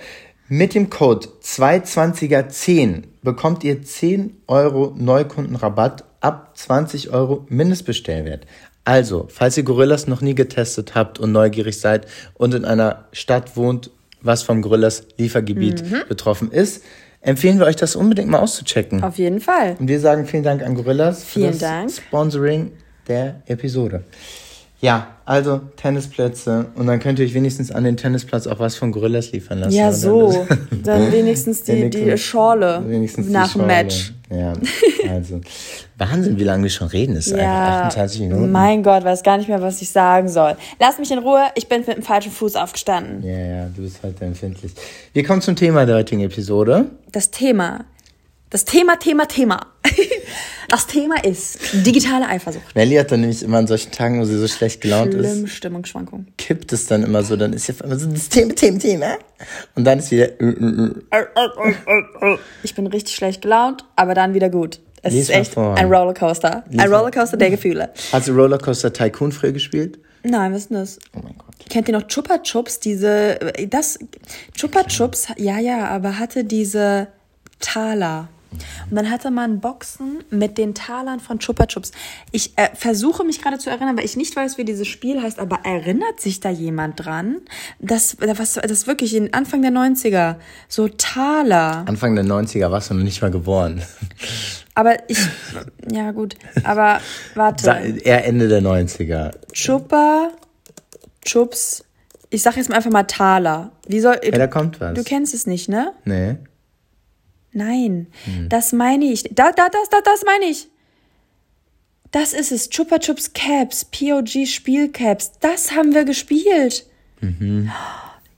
Mit dem Code 220er10 bekommt ihr 10 Euro Neukundenrabatt ab 20 Euro Mindestbestellwert. Also, falls ihr Gorillas noch nie getestet habt und neugierig seid und in einer Stadt wohnt, was vom Gorillas Liefergebiet mhm. betroffen ist, empfehlen wir euch das unbedingt mal auszuchecken. Auf jeden Fall. Und wir sagen vielen Dank an Gorillas vielen für das Dank. Sponsoring der Episode. Ja, also Tennisplätze und dann könnt ihr euch wenigstens an den Tennisplatz auch was von Gorillas liefern lassen. Ja, so. dann wenigstens die, wenigstens, die Schorle wenigstens nach dem Match. Ja, also Wahnsinn, wie lange wir schon reden. ist ja, einfach 28 Minuten. Mein Gott, weiß gar nicht mehr, was ich sagen soll. Lass mich in Ruhe, ich bin mit dem falschen Fuß aufgestanden. Ja, ja, du bist heute empfindlich. Wir kommen zum Thema der heutigen Episode. Das Thema. Das Thema, Thema, Thema. Das Thema ist digitale Eifersucht. Melly hat dann nämlich immer an solchen Tagen, wo sie so schlecht gelaunt Schlimm, ist. Schlimm, Stimmungsschwankung. Kippt es dann immer so, dann ist ja immer so das Thema, Thema, Thema. Und dann ist wieder. Äh, äh, äh. Ich bin richtig schlecht gelaunt, aber dann wieder gut. Es Lies ist echt vor. ein Rollercoaster. Lies ein Rollercoaster der Gefühle. Hast du Rollercoaster Tycoon früher gespielt? Nein, was ist denn das? Oh mein Gott. Kennt ihr noch Chupa Chups? Diese, das, Chupa Chups, ja, ja, aber hatte diese Taler. Und dann hatte man Boxen mit den Talern von Chupa Chups. Ich äh, versuche mich gerade zu erinnern, weil ich nicht weiß, wie dieses Spiel heißt, aber erinnert sich da jemand dran? Das, was, das wirklich in Anfang der 90er. So Taler. Anfang der 90er warst du noch nicht mal geboren. Aber ich, ja gut, aber warte. Eher Ende der 90er. Chupa Chups. Ich sag jetzt mal einfach mal Taler. Wie soll. Ja, da kommt was. Du kennst es nicht, ne? Nee. Nein, hm. das meine ich. Da, da, das, da, das meine ich. Das ist es. Chupa Chups Caps, POG Spielcaps. Das haben wir gespielt. Mhm.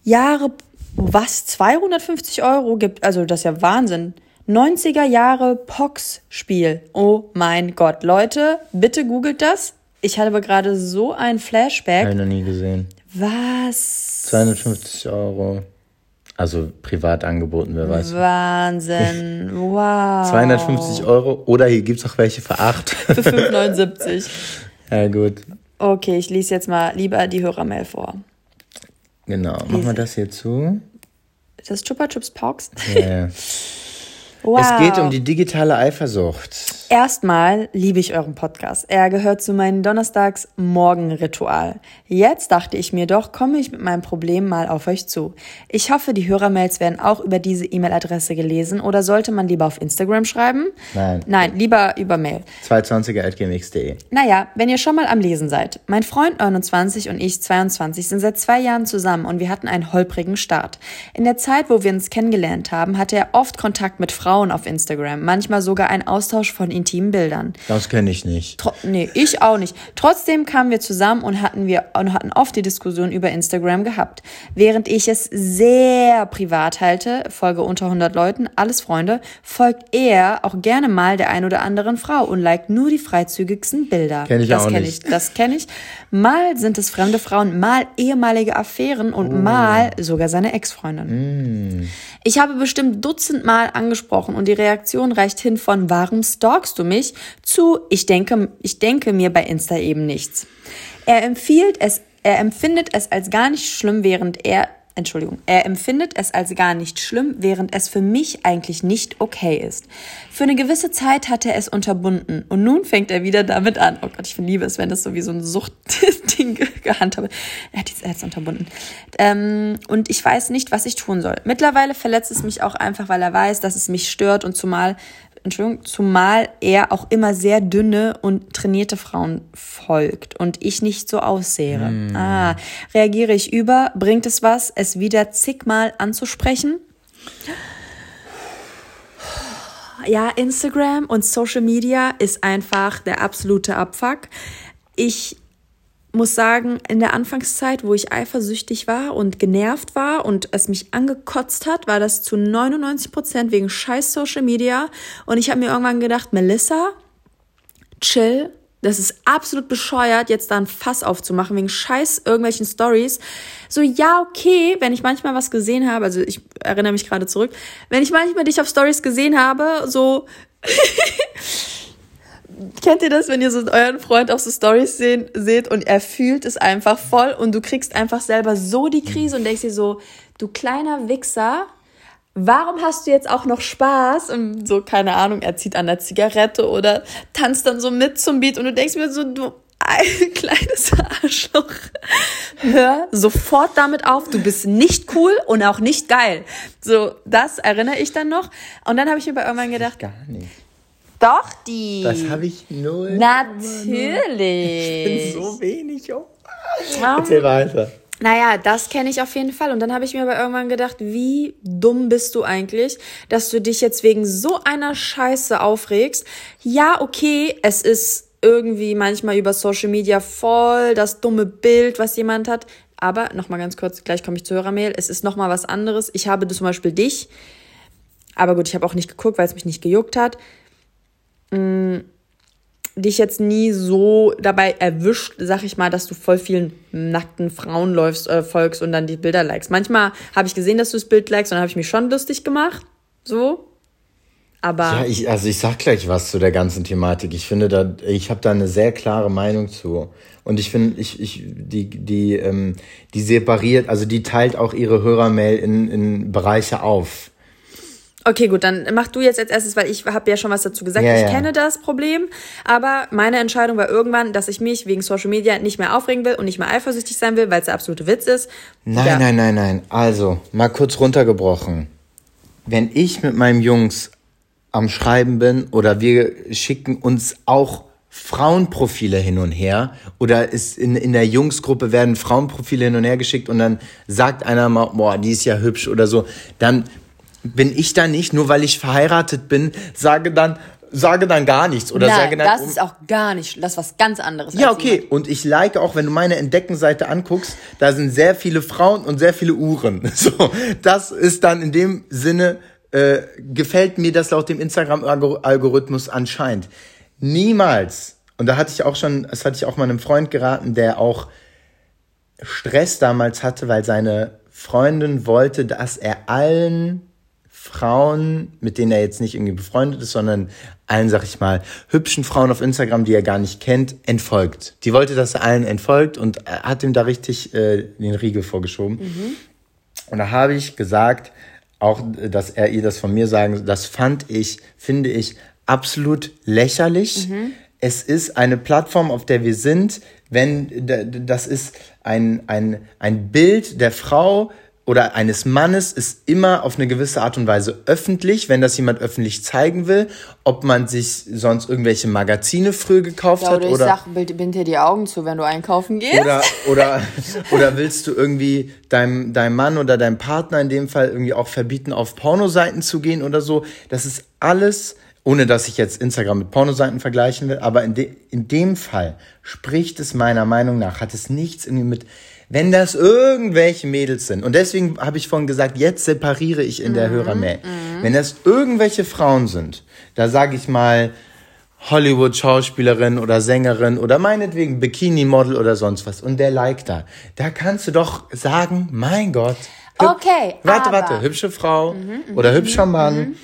Jahre, was 250 Euro gibt, also das ist ja Wahnsinn. 90er Jahre Pox-Spiel. Oh mein Gott. Leute, bitte googelt das. Ich hatte aber gerade so ein Flashback. Habe ich noch nie gesehen. Was? 250 Euro. Also privat angeboten, wer weiß. Wahnsinn. Wow. 250 Euro oder hier gibt es auch welche für 8. Für 5,79. ja, gut. Okay, ich lese jetzt mal lieber die Hörermail vor. Genau. Machen wir das hier zu? Das Chupa Chups Pox? Ja. Wow. Es geht um die digitale Eifersucht. Erstmal liebe ich euren Podcast. Er gehört zu meinem Donnerstags-Morgen-Ritual. Jetzt dachte ich mir doch, komme ich mit meinem Problem mal auf euch zu. Ich hoffe, die Hörermails werden auch über diese E-Mail-Adresse gelesen oder sollte man lieber auf Instagram schreiben? Nein. Nein, lieber über Mail. 220.gmx.de Naja, wenn ihr schon mal am Lesen seid. Mein Freund 29 und ich 22 sind seit zwei Jahren zusammen und wir hatten einen holprigen Start. In der Zeit, wo wir uns kennengelernt haben, hatte er oft Kontakt mit Frauen Frauen auf Instagram, manchmal sogar ein Austausch von intimen Bildern. Das kenne ich nicht. Tro nee, ich auch nicht. Trotzdem kamen wir zusammen und hatten wir und hatten oft die Diskussion über Instagram gehabt. Während ich es sehr privat halte, Folge unter 100 Leuten, alles Freunde, folgt er auch gerne mal der ein oder anderen Frau und liked nur die freizügigsten Bilder. Kenn ich das auch kenn nicht. Ich, das kenne ich. Mal sind es fremde Frauen, mal ehemalige Affären und Oh. mal sogar seine Ex-Freundin. Mm. Ich habe bestimmt dutzendmal angesprochen und die Reaktion reicht hin von warum stalkst du mich zu ich denke, ich denke mir bei Insta eben nichts. Er empfiehlt es, er empfindet es als gar nicht schlimm, während er Entschuldigung, er empfindet es als gar nicht schlimm, während es für mich eigentlich nicht okay ist. Für eine gewisse Zeit hat er es unterbunden und nun fängt er wieder damit an. Oh Gott, ich liebe es, wenn das so wie so ein Suchtding gehandhabt wird. Er hat es unterbunden. Ähm, und ich weiß nicht, was ich tun soll. Mittlerweile verletzt es mich auch einfach, weil er weiß, dass es mich stört und zumal Entschuldigung, zumal er auch immer sehr dünne und trainierte Frauen folgt und ich nicht so aussehe. Ah, reagiere ich über? Bringt es was, es wieder zigmal anzusprechen? Ja, Instagram und Social Media ist einfach der absolute Abfuck. Ich muss sagen, in der Anfangszeit, wo ich eifersüchtig war und genervt war und es mich angekotzt hat, war das zu 99 Prozent wegen scheiß Social Media. Und ich habe mir irgendwann gedacht, Melissa, chill. Das ist absolut bescheuert, jetzt da ein Fass aufzumachen wegen scheiß irgendwelchen Stories. So, ja, okay, wenn ich manchmal was gesehen habe, also ich erinnere mich gerade zurück, wenn ich manchmal dich auf Stories gesehen habe, so Kennt ihr das, wenn ihr so euren Freund auf so Stories sehen, seht und er fühlt es einfach voll und du kriegst einfach selber so die Krise und denkst dir so, du kleiner Wichser, warum hast du jetzt auch noch Spaß? Und so, keine Ahnung, er zieht an der Zigarette oder tanzt dann so mit zum Beat und du denkst mir so, du ein kleines Arschloch. Hör sofort damit auf, du bist nicht cool und auch nicht geil. So, das erinnere ich dann noch. Und dann habe ich mir bei irgendwann gedacht, Gar nicht. Doch, die. Das habe ich null. Natürlich. Ich bin so wenig. Oh. Ja. Erzähl weiter. Naja, das kenne ich auf jeden Fall. Und dann habe ich mir aber irgendwann gedacht, wie dumm bist du eigentlich, dass du dich jetzt wegen so einer Scheiße aufregst. Ja, okay, es ist irgendwie manchmal über Social Media voll das dumme Bild, was jemand hat. Aber nochmal ganz kurz, gleich komme ich zu Hörermail. Es ist nochmal was anderes. Ich habe zum Beispiel dich. Aber gut, ich habe auch nicht geguckt, weil es mich nicht gejuckt hat. Mm, dich jetzt nie so dabei erwischt, sag ich mal, dass du voll vielen nackten Frauen läufst, äh, folgst und dann die Bilder likest. Manchmal habe ich gesehen, dass du das Bild likest und dann habe ich mich schon lustig gemacht. So. Aber. Ja, ich, also ich sag gleich was zu der ganzen Thematik. Ich finde da, ich habe da eine sehr klare Meinung zu. Und ich finde, ich, ich, die, die, ähm, die separiert, also die teilt auch ihre Hörermail in, in Bereiche auf. Okay, gut, dann mach du jetzt als erstes, weil ich habe ja schon was dazu gesagt. Ja, ich ja. kenne das Problem, aber meine Entscheidung war irgendwann, dass ich mich wegen Social Media nicht mehr aufregen will und nicht mehr eifersüchtig sein will, weil es der absolute Witz ist. Nein, Ja. nein, nein, nein. Also, mal kurz runtergebrochen. Wenn ich mit meinem Jungs am Schreiben bin oder wir schicken uns auch Frauenprofile hin und her oder ist in, in der Jungsgruppe werden Frauenprofile hin und her geschickt und dann sagt einer mal, boah, die ist ja hübsch oder so, dann bin ich da nicht, nur weil ich verheiratet bin, sage dann, sage dann gar nichts oder Nein, sage dann das um- ist auch gar nicht, das ist was ganz anderes. Ja, okay. Und ich like auch, wenn du meine Entdeckenseite anguckst, da sind sehr viele Frauen und sehr viele Uhren. So, das ist dann in dem Sinne, äh, gefällt mir das laut dem Instagram-Algorithmus anscheinend. Niemals. Und da hatte ich auch schon, das hatte ich auch mal einem Freund geraten, der auch Stress damals hatte, weil seine Freundin wollte, dass er allen Frauen, mit denen er jetzt nicht irgendwie befreundet ist, sondern allen, sag ich mal, hübschen Frauen auf Instagram, die er gar nicht kennt, entfolgt. Die wollte, dass er allen entfolgt und hat ihm da richtig äh, den Riegel vorgeschoben. Und da habe ich gesagt, auch, dass er ihr das von mir sagen, das fand ich, finde ich absolut lächerlich. Es ist eine Plattform, auf der wir sind. Wenn, das ist ein, ein, ein Bild der Frau oder eines Mannes ist immer auf eine gewisse Art und Weise öffentlich, wenn das jemand öffentlich zeigen will, ob man sich sonst irgendwelche Magazine früher gekauft Ja, hat oder ich oder sag, bind, bind dir die Augen zu, wenn du einkaufen gehst. oder, oder, oder willst du irgendwie deinem, deinem Mann oder deinem Partner in dem Fall irgendwie auch verbieten, auf Pornoseiten zu gehen oder so? Das ist alles, ohne dass ich jetzt Instagram mit Pornoseiten vergleichen will, aber in, de, in dem Fall spricht es meiner Meinung nach, hat es nichts irgendwie mit, wenn das irgendwelche Mädels sind. Und deswegen habe ich vorhin gesagt, jetzt separiere ich in der Hörermail. Wenn das irgendwelche Frauen sind, da sage ich mal, Hollywood-Schauspielerin oder Sängerin oder meinetwegen Bikini-Model oder sonst was und der Like da. Da kannst du doch sagen, mein Gott. Okay, Warte, Mhm, warte, hübsche Frau oder hübscher Mann.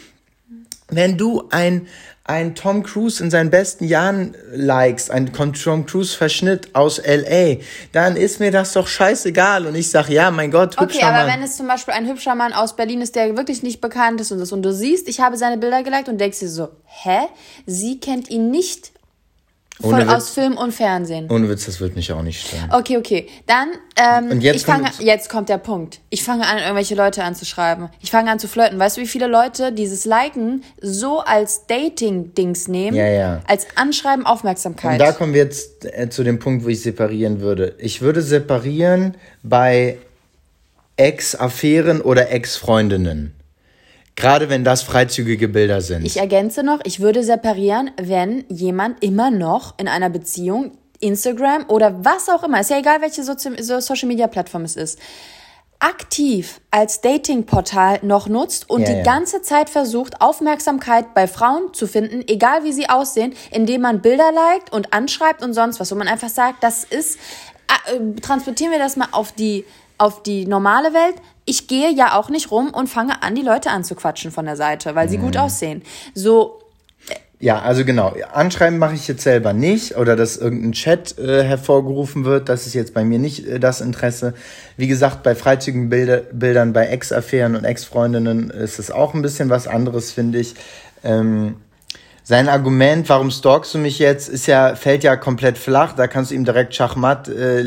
Wenn du ein, ein Tom Cruise in seinen besten Jahren likest, ein Tom Cruise-Verschnitt aus L.A., dann ist mir das doch scheißegal und ich sag, ja, mein Gott, hübscher Okay, aber Mann. wenn es zum Beispiel ein hübscher Mann aus Berlin ist, der wirklich nicht bekannt ist und das und du siehst, ich habe seine Bilder geliked und denkst dir so, hä? Sie kennt ihn nicht Witz. aus Film und Fernsehen. Ohne Witz, das wird mich auch nicht stören. Okay, okay. Dann, ähm, Und jetzt ich fange, kommt- jetzt kommt der Punkt. Ich fange an, irgendwelche Leute anzuschreiben. Ich fange an zu flirten. Weißt du, wie viele Leute dieses Liken so als Dating-Dings nehmen? Ja, ja. Als Anschreiben Aufmerksamkeit. Und da kommen wir jetzt äh, zu dem Punkt, wo ich separieren würde. Ich würde separieren bei Ex-Affären oder Ex-Freundinnen. Gerade wenn das freizügige Bilder sind. Ich ergänze noch, ich würde separieren, wenn jemand immer noch in einer Beziehung Instagram oder was auch immer, ist ja egal, welche Sozi so Social Media Plattform es ist, aktiv als Datingportal noch nutzt und Ja, die ja. ganze Zeit versucht, Aufmerksamkeit bei Frauen zu finden, egal wie sie aussehen, indem man Bilder liked und anschreibt und sonst was, wo man einfach sagt, das ist, äh, transportieren wir das mal auf die, auf die normale Welt. Ich gehe ja auch nicht rum und fange an, die Leute anzuquatschen von der Seite, weil sie Mhm. gut aussehen. So, Ja, also genau. Anschreiben mache ich jetzt selber nicht oder dass irgendein Chat äh, hervorgerufen wird. Das ist jetzt bei mir nicht äh, das Interesse. Wie gesagt, bei freizügigen Bilder, Bildern, bei Ex-Affären und Ex-Freundinnen ist es auch ein bisschen was anderes, finde ich. Ähm, sein Argument, warum stalkst du mich jetzt, ist ja, fällt ja komplett flach. Da kannst du ihm direkt Schachmatt äh,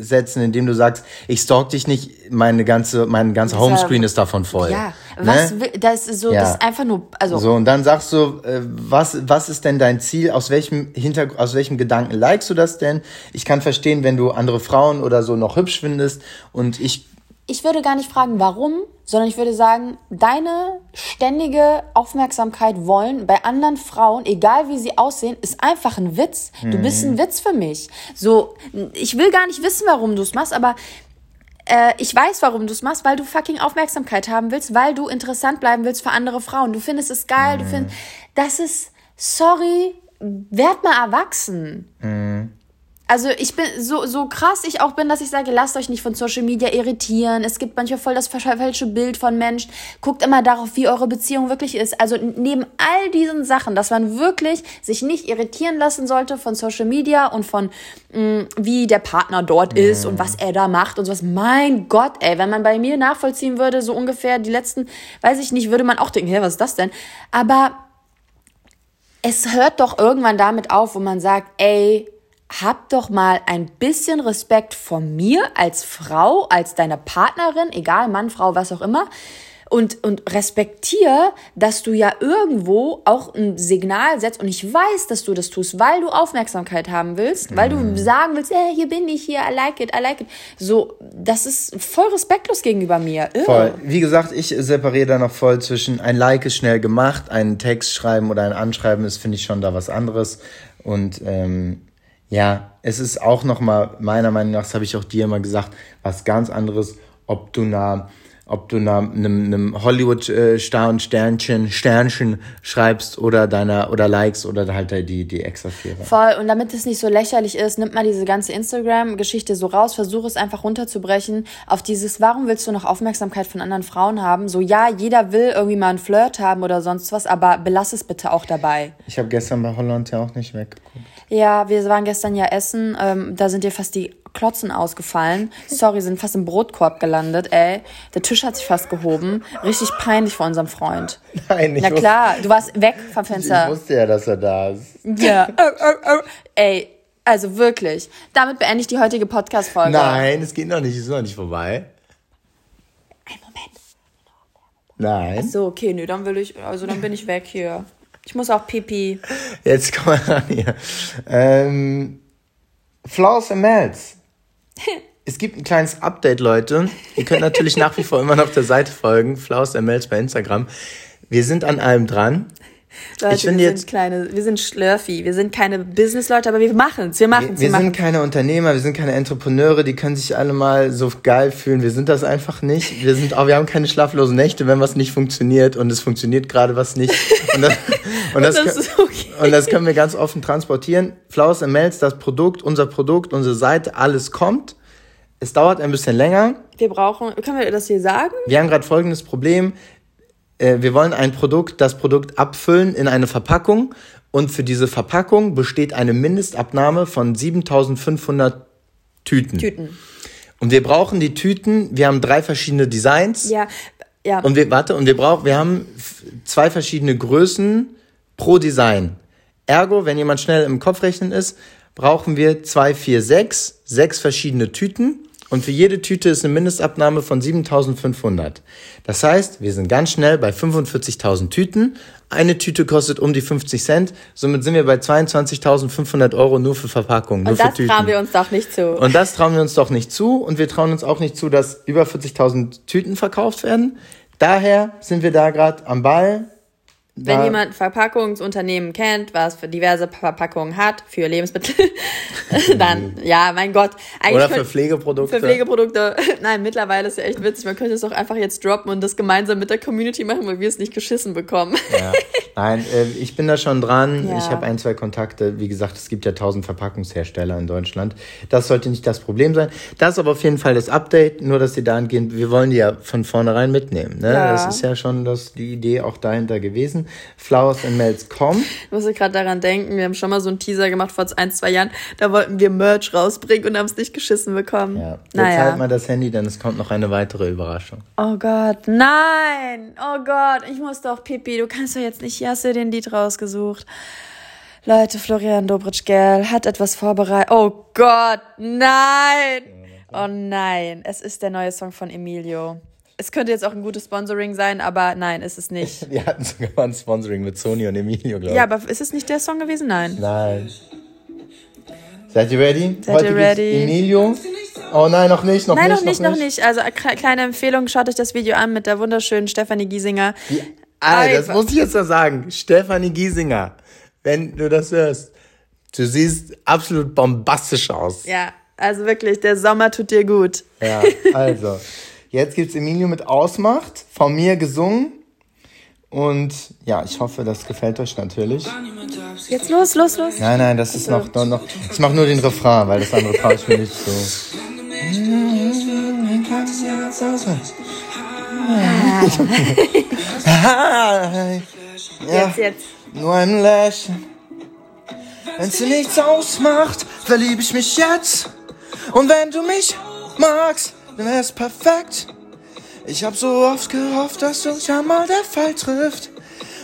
setzen, indem du sagst, ich stalk dich nicht, meine ganze, mein ganzer Homescreen ist davon voll. ja, was Ne? will, das ist so, Ja. das ist einfach nur, also, So, und dann sagst du, äh, was, was ist denn dein Ziel? Aus welchem Hintergrund, aus welchem Gedanken likest du das denn? Ich kann verstehen, wenn du andere Frauen oder so noch hübsch findest und ich, ich würde gar nicht fragen, warum, sondern ich würde sagen, deine ständige Aufmerksamkeit wollen bei anderen Frauen, egal wie sie aussehen, ist einfach ein Witz. Du bist ein Witz für mich. So, ich will gar nicht wissen, warum du es machst, aber äh, ich weiß, warum du es machst, weil du fucking Aufmerksamkeit haben willst, weil du interessant bleiben willst für andere Frauen. Du findest es geil, du findest, das ist, sorry, werd mal erwachsen. Also ich bin so, so krass ich auch bin, dass ich sage, lasst euch nicht von Social Media irritieren. Es gibt manchmal voll das falsche Bild von Mensch. Guckt immer darauf, wie eure Beziehung wirklich ist. Also neben all diesen Sachen, dass man wirklich sich nicht irritieren lassen sollte von Social Media und von mh, wie der Partner dort ist und was er da macht und sowas. Mein Gott, ey, wenn man bei mir nachvollziehen würde, so ungefähr die letzten, weiß ich nicht, würde man auch denken, hä, was ist das denn? Aber es hört doch irgendwann damit auf, wo man sagt, ey, hab doch mal ein bisschen Respekt vor mir als Frau, als deine Partnerin, egal Mann, Frau, was auch immer. und, und respektier, dass du ja irgendwo auch ein Signal setzt und ich weiß, dass du das tust, weil du Aufmerksamkeit haben willst, weil du sagen willst, hey, hier bin ich, hier, I like it, I like it. So, das ist voll respektlos gegenüber mir. Irre. Voll. Wie gesagt, ich separiere da noch voll zwischen ein Like ist schnell gemacht, einen Text schreiben oder ein Anschreiben ist, finde ich schon da was anderes. Und ähm, ja, es ist auch nochmal, meiner Meinung nach, das habe ich auch dir immer gesagt, was ganz anderes, ob du einer ob du einem, einem Hollywood-Star und Sternchen, Sternchen schreibst oder deiner oder likes oder halt die, die Extra-Vierer. Voll, und damit es nicht so lächerlich ist, nimmt mal diese ganze Instagram-Geschichte so raus, versuch es einfach runterzubrechen auf dieses, warum willst du noch Aufmerksamkeit von anderen Frauen haben? So, ja, jeder will irgendwie mal einen Flirt haben oder sonst was, aber belass es bitte auch dabei. Ich habe gestern bei Holland ja auch nicht weggeguckt. Ja, wir waren gestern ja essen, ähm, da sind dir fast die Klotzen ausgefallen. Sorry, sind fast im Brotkorb gelandet, ey. Der Tisch hat sich fast gehoben. Richtig peinlich vor unserem Freund. Nein, nicht. Na klar, du warst weg vom Fenster. Ich wusste ja, dass er da ist. Ja. oh, oh, oh. Ey, also wirklich. Damit beende ich die heutige Podcast-Folge. Nein, es geht noch nicht, es ist noch nicht vorbei. Ein Moment. Nein. Ach so, okay, nö, dann will ich, also dann bin ich weg hier. Ich muss auch pipi. Jetzt komm mal ran hier. Ähm, Flaws and Melts. es gibt ein kleines Update, Leute. Ihr könnt natürlich nach wie vor immer noch der Seite folgen, Flaus MLs bei Instagram. Wir sind an allem dran. Leute, ich wir sind jetzt, kleine, wir sind Schlurfi, wir sind keine Businessleute, aber wir machen es, wir machen es. Wir, wir sind keine Unternehmer, wir sind keine Entrepreneure, die können sich alle mal so geil fühlen. Wir sind das einfach nicht. Wir sind auch, wir haben keine schlaflosen Nächte, wenn was nicht funktioniert und es funktioniert gerade was nicht. Und das, und das, das okay. und das können wir ganz offen transportieren. Flowers and Melts, das Produkt, unser Produkt, unsere Seite, alles kommt. Es dauert ein bisschen länger. Wir brauchen, können wir das hier sagen? Wir haben gerade folgendes Problem. Äh, wir wollen ein Produkt, das Produkt abfüllen in eine Verpackung und für diese Verpackung besteht eine Mindestabnahme von 7500 Tüten. Tüten. Und wir brauchen die Tüten, wir haben drei verschiedene Designs. Ja, ja. Und wir, warte, und wir brauchen, wir haben zwei verschiedene Größen pro Design. Ergo, wenn jemand schnell im Kopf rechnen ist, brauchen wir zwei, vier, sechs, sechs verschiedene Tüten. Und für jede Tüte ist eine Mindestabnahme von 7500. Das heißt, wir sind ganz schnell bei 45.000 Tüten. Eine Tüte kostet um die 50 Cent. Somit sind wir bei 22.500 Euro nur für Verpackungen. Und das trauen wir uns doch nicht zu. Und das trauen wir uns doch nicht zu. Und wir trauen uns auch nicht zu, dass über 40.000 Tüten verkauft werden. Daher sind wir da gerade am Ball wenn da, jemand Verpackungsunternehmen kennt, was für diverse Verpackungen hat, für Lebensmittel, dann, ja, mein Gott. Oder für Pflegeprodukte. Für Pflegeprodukte. Nein, mittlerweile ist ja echt witzig. Man könnte es doch einfach jetzt droppen und das gemeinsam mit der Community machen, weil wir es nicht geschissen bekommen. Ja. Nein, äh, ich bin da schon dran. Ja. Ich habe ein, zwei Kontakte. Wie gesagt, es gibt ja tausend Verpackungshersteller in Deutschland. Das sollte nicht das Problem sein. Das ist aber auf jeden Fall das Update. Nur, dass die da angehen, wir wollen die ja von vornherein mitnehmen. Ne? Ja. Das ist ja schon das, die Idee auch dahinter gewesen. Flowers and Melts com. Ich muss gerade daran denken, wir haben schon mal so einen Teaser gemacht vor ein, zwei Jahren. Da wollten wir Merch rausbringen und haben es nicht geschissen bekommen. Ja, jetzt naja. halt mal das Handy, denn es kommt noch eine weitere Überraschung. Oh Gott, nein! Oh Gott, ich muss doch Pipi, du kannst doch jetzt nicht, hier hast du den Lied rausgesucht. Leute, Florian Dobritsch-Gell hat etwas vorbereitet. Oh Gott, nein! Oh nein, es ist der neue Song von Emilio. Es könnte jetzt auch ein gutes Sponsoring sein, aber nein, ist es nicht. Wir hatten sogar mal ein Sponsoring mit Sony und Emilio, glaube ich. Ja, aber ist es nicht der Song gewesen? Nein. Nein. Seid ihr ready? Seid Heute ihr ready? Emilio. Oh nein, noch nicht, noch nein, nicht. Nein, noch nicht, noch nicht. Also kleine Empfehlung, schaut euch das Video an mit der wunderschönen Stefanie Giesinger. Die, Alter, das muss ich jetzt mal sagen. Stefanie Giesinger, wenn du das hörst, du siehst absolut bombastisch aus. Ja, also wirklich, der Sommer tut dir gut. Ja, also. Jetzt gibt es Emilio mit Ausmacht, von mir gesungen. Und ja, ich hoffe, das gefällt euch natürlich. Jetzt los, los, los. Nein, nein, das ist noch, noch, noch. Ich mache nur den Refrain, weil das andere traue ich mir nicht so. jetzt, jetzt. Nur ein Lächeln. Wenn's dir nichts ausmacht, verliebe ich mich jetzt. Und wenn du mich magst, dann wär's perfekt. Ich hab so oft gehofft, dass uns ja mal der Fall trifft.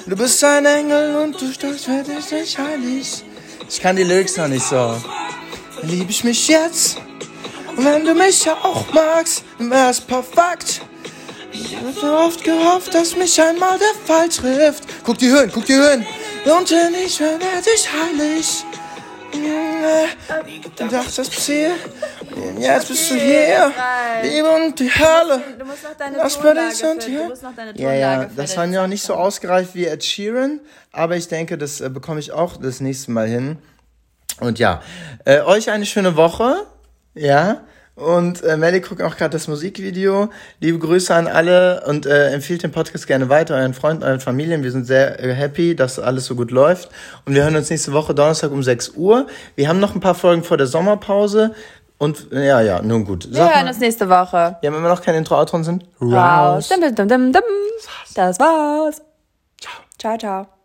Du bist ein Engel und du störst für dich nicht heilig. Ich kann die Lyrics noch nicht so. Lieb ich mich jetzt. Und wenn du mich ja auch magst, dann wär's perfekt. Ich hab so oft gehofft, dass mich einmal der Fall trifft. Guck die Höhen, guck die Höhen. Und ich werde dich heilig. Nie gedacht, das Ziel. Jetzt bist du hier. Liebe und die Hölle. Du musst noch deine das Tonlage für, du musst noch deine Tonlage Ja, ja, das war ja nicht so ausgereift wie Ed Sheeran, aber ich denke, das äh, bekomme ich auch das nächste Mal hin. Und ja, äh, euch eine schöne Woche. Ja. Und äh, Melly guckt auch gerade das Musikvideo. Liebe Grüße an alle und äh, empfiehlt den Podcast gerne weiter, euren Freunden, euren Familien. Wir sind sehr äh, happy, dass alles so gut läuft. Und wir hören uns nächste Woche Donnerstag um 6 Uhr. Wir haben noch ein paar Folgen vor der Sommerpause. Und ja, ja, nun gut. Sag wir hören mal, uns nächste Woche. Ja, wenn wir noch kein Intro-Outro sind. Raus. Raus. Das war's. Ciao. Ciao, ciao.